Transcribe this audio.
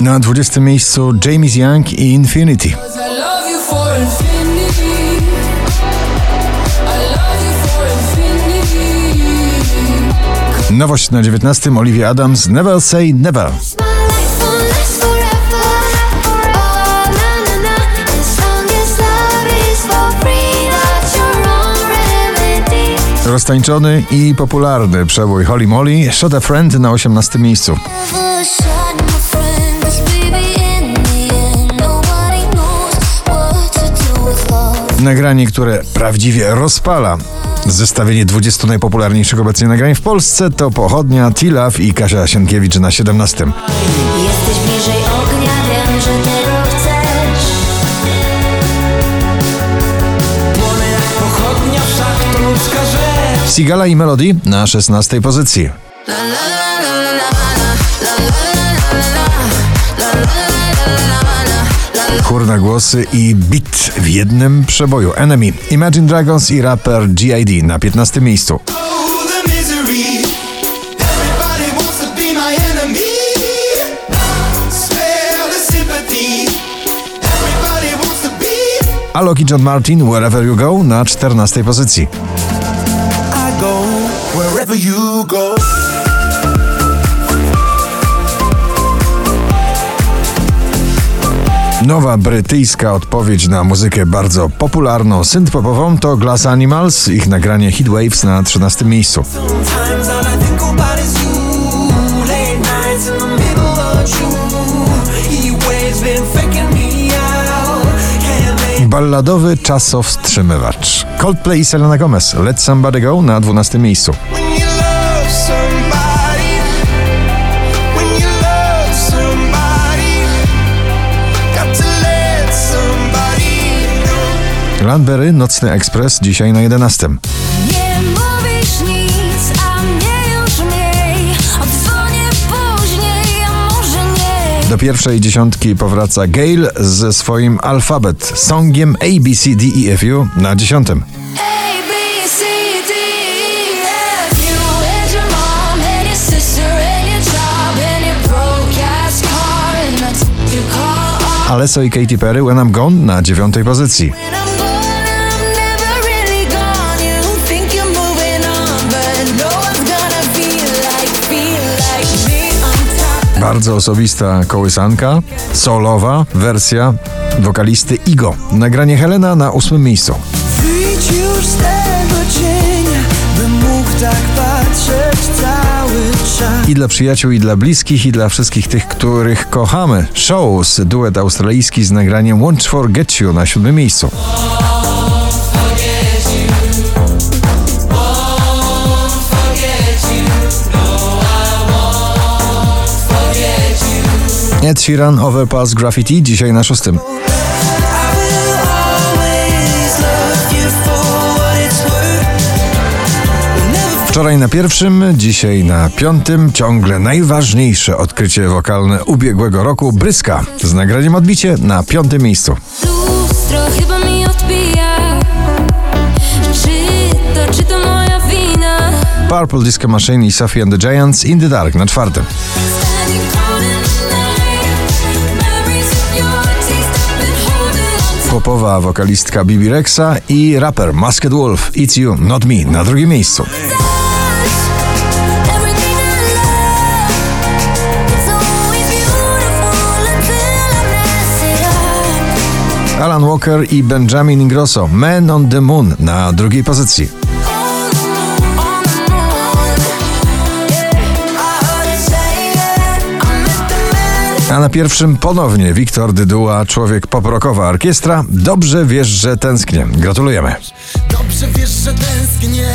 Na 20 miejscu James Young i Infinity. Nowość na 19 Olivia Adams Never Say Never. Oh. Roztańczony i popularny przebój Holly Molly Shot a Friend na 18 miejscu. Nagranie, które prawdziwie rozpala. Zestawienie 20 najpopularniejszych obecnie nagrań w Polsce to Pochodnia, Tilaf i Kasia Sienkiewicz na 17. Jesteś bliżej ognia, wiem, że tego chcesz. Płonę jak pochodnia, wszak to ludzka rzecz Sigala i Melody na 16 pozycji. Chór na głosy i beat w jednym przeboju. Enemy, Imagine Dragons i raper G.I.D. na 15 miejscu. Alok i John Martin, Wherever You Go na 14 pozycji. Nowa brytyjska odpowiedź na muzykę bardzo popularną synth-popową to Glass Animals, ich nagranie Hit Waves na 13 miejscu. Balladowy czasowstrzymywacz. Coldplay i Selena Gomez, Let Somebody Go na 12 miejscu. Know Landberry, Nocny Ekspres, dzisiaj na 11. Nie mówisz nic, a mnie już mniej. Odzwonię później, a może nie. Do pierwszej dziesiątki powraca Gail ze swoim alfabet, songiem A, B, C, D, E, F, U na dziesiątym. E. Alesso i Katy Perry, When I'm Gone na dziewiątej pozycji. Bardzo osobista kołysanka, solowa wersja wokalisty Igo. Nagranie Helena na ósmym miejscu. Wyjdź już z tego cienia Bym mógł tak patrzeć cały czas I dla przyjaciół, i dla bliskich, i dla wszystkich tych, których kochamy. Shows, duet australijski z nagraniem Won't Forget You na siódmym miejscu. Ed Sheeran, Overpass Graffiti, dzisiaj na szóstym. Wczoraj na pierwszym, dzisiaj na piątym, ciągle najważniejsze odkrycie wokalne ubiegłego roku Bryska z nagraniem odbicie na piątym miejscu. Lustro chyba mi odbija. Czy to, czy to moja wina? Purple Disco Machine i Sophie and the Giants in the Dark na czwartym. Popowa wokalistka Bibi Rexa i raper Masked Wolf It's You, Not Me na drugim miejscu. Alan Walker i Benjamin Ingrosso Man on the Moon na drugiej pozycji. A na pierwszym ponownie Wiktor Dyduła, człowiek poprokowa orkiestra. Dobrze wiesz, że tęsknię. Gratulujemy. Dobrze wiesz, że tęsknię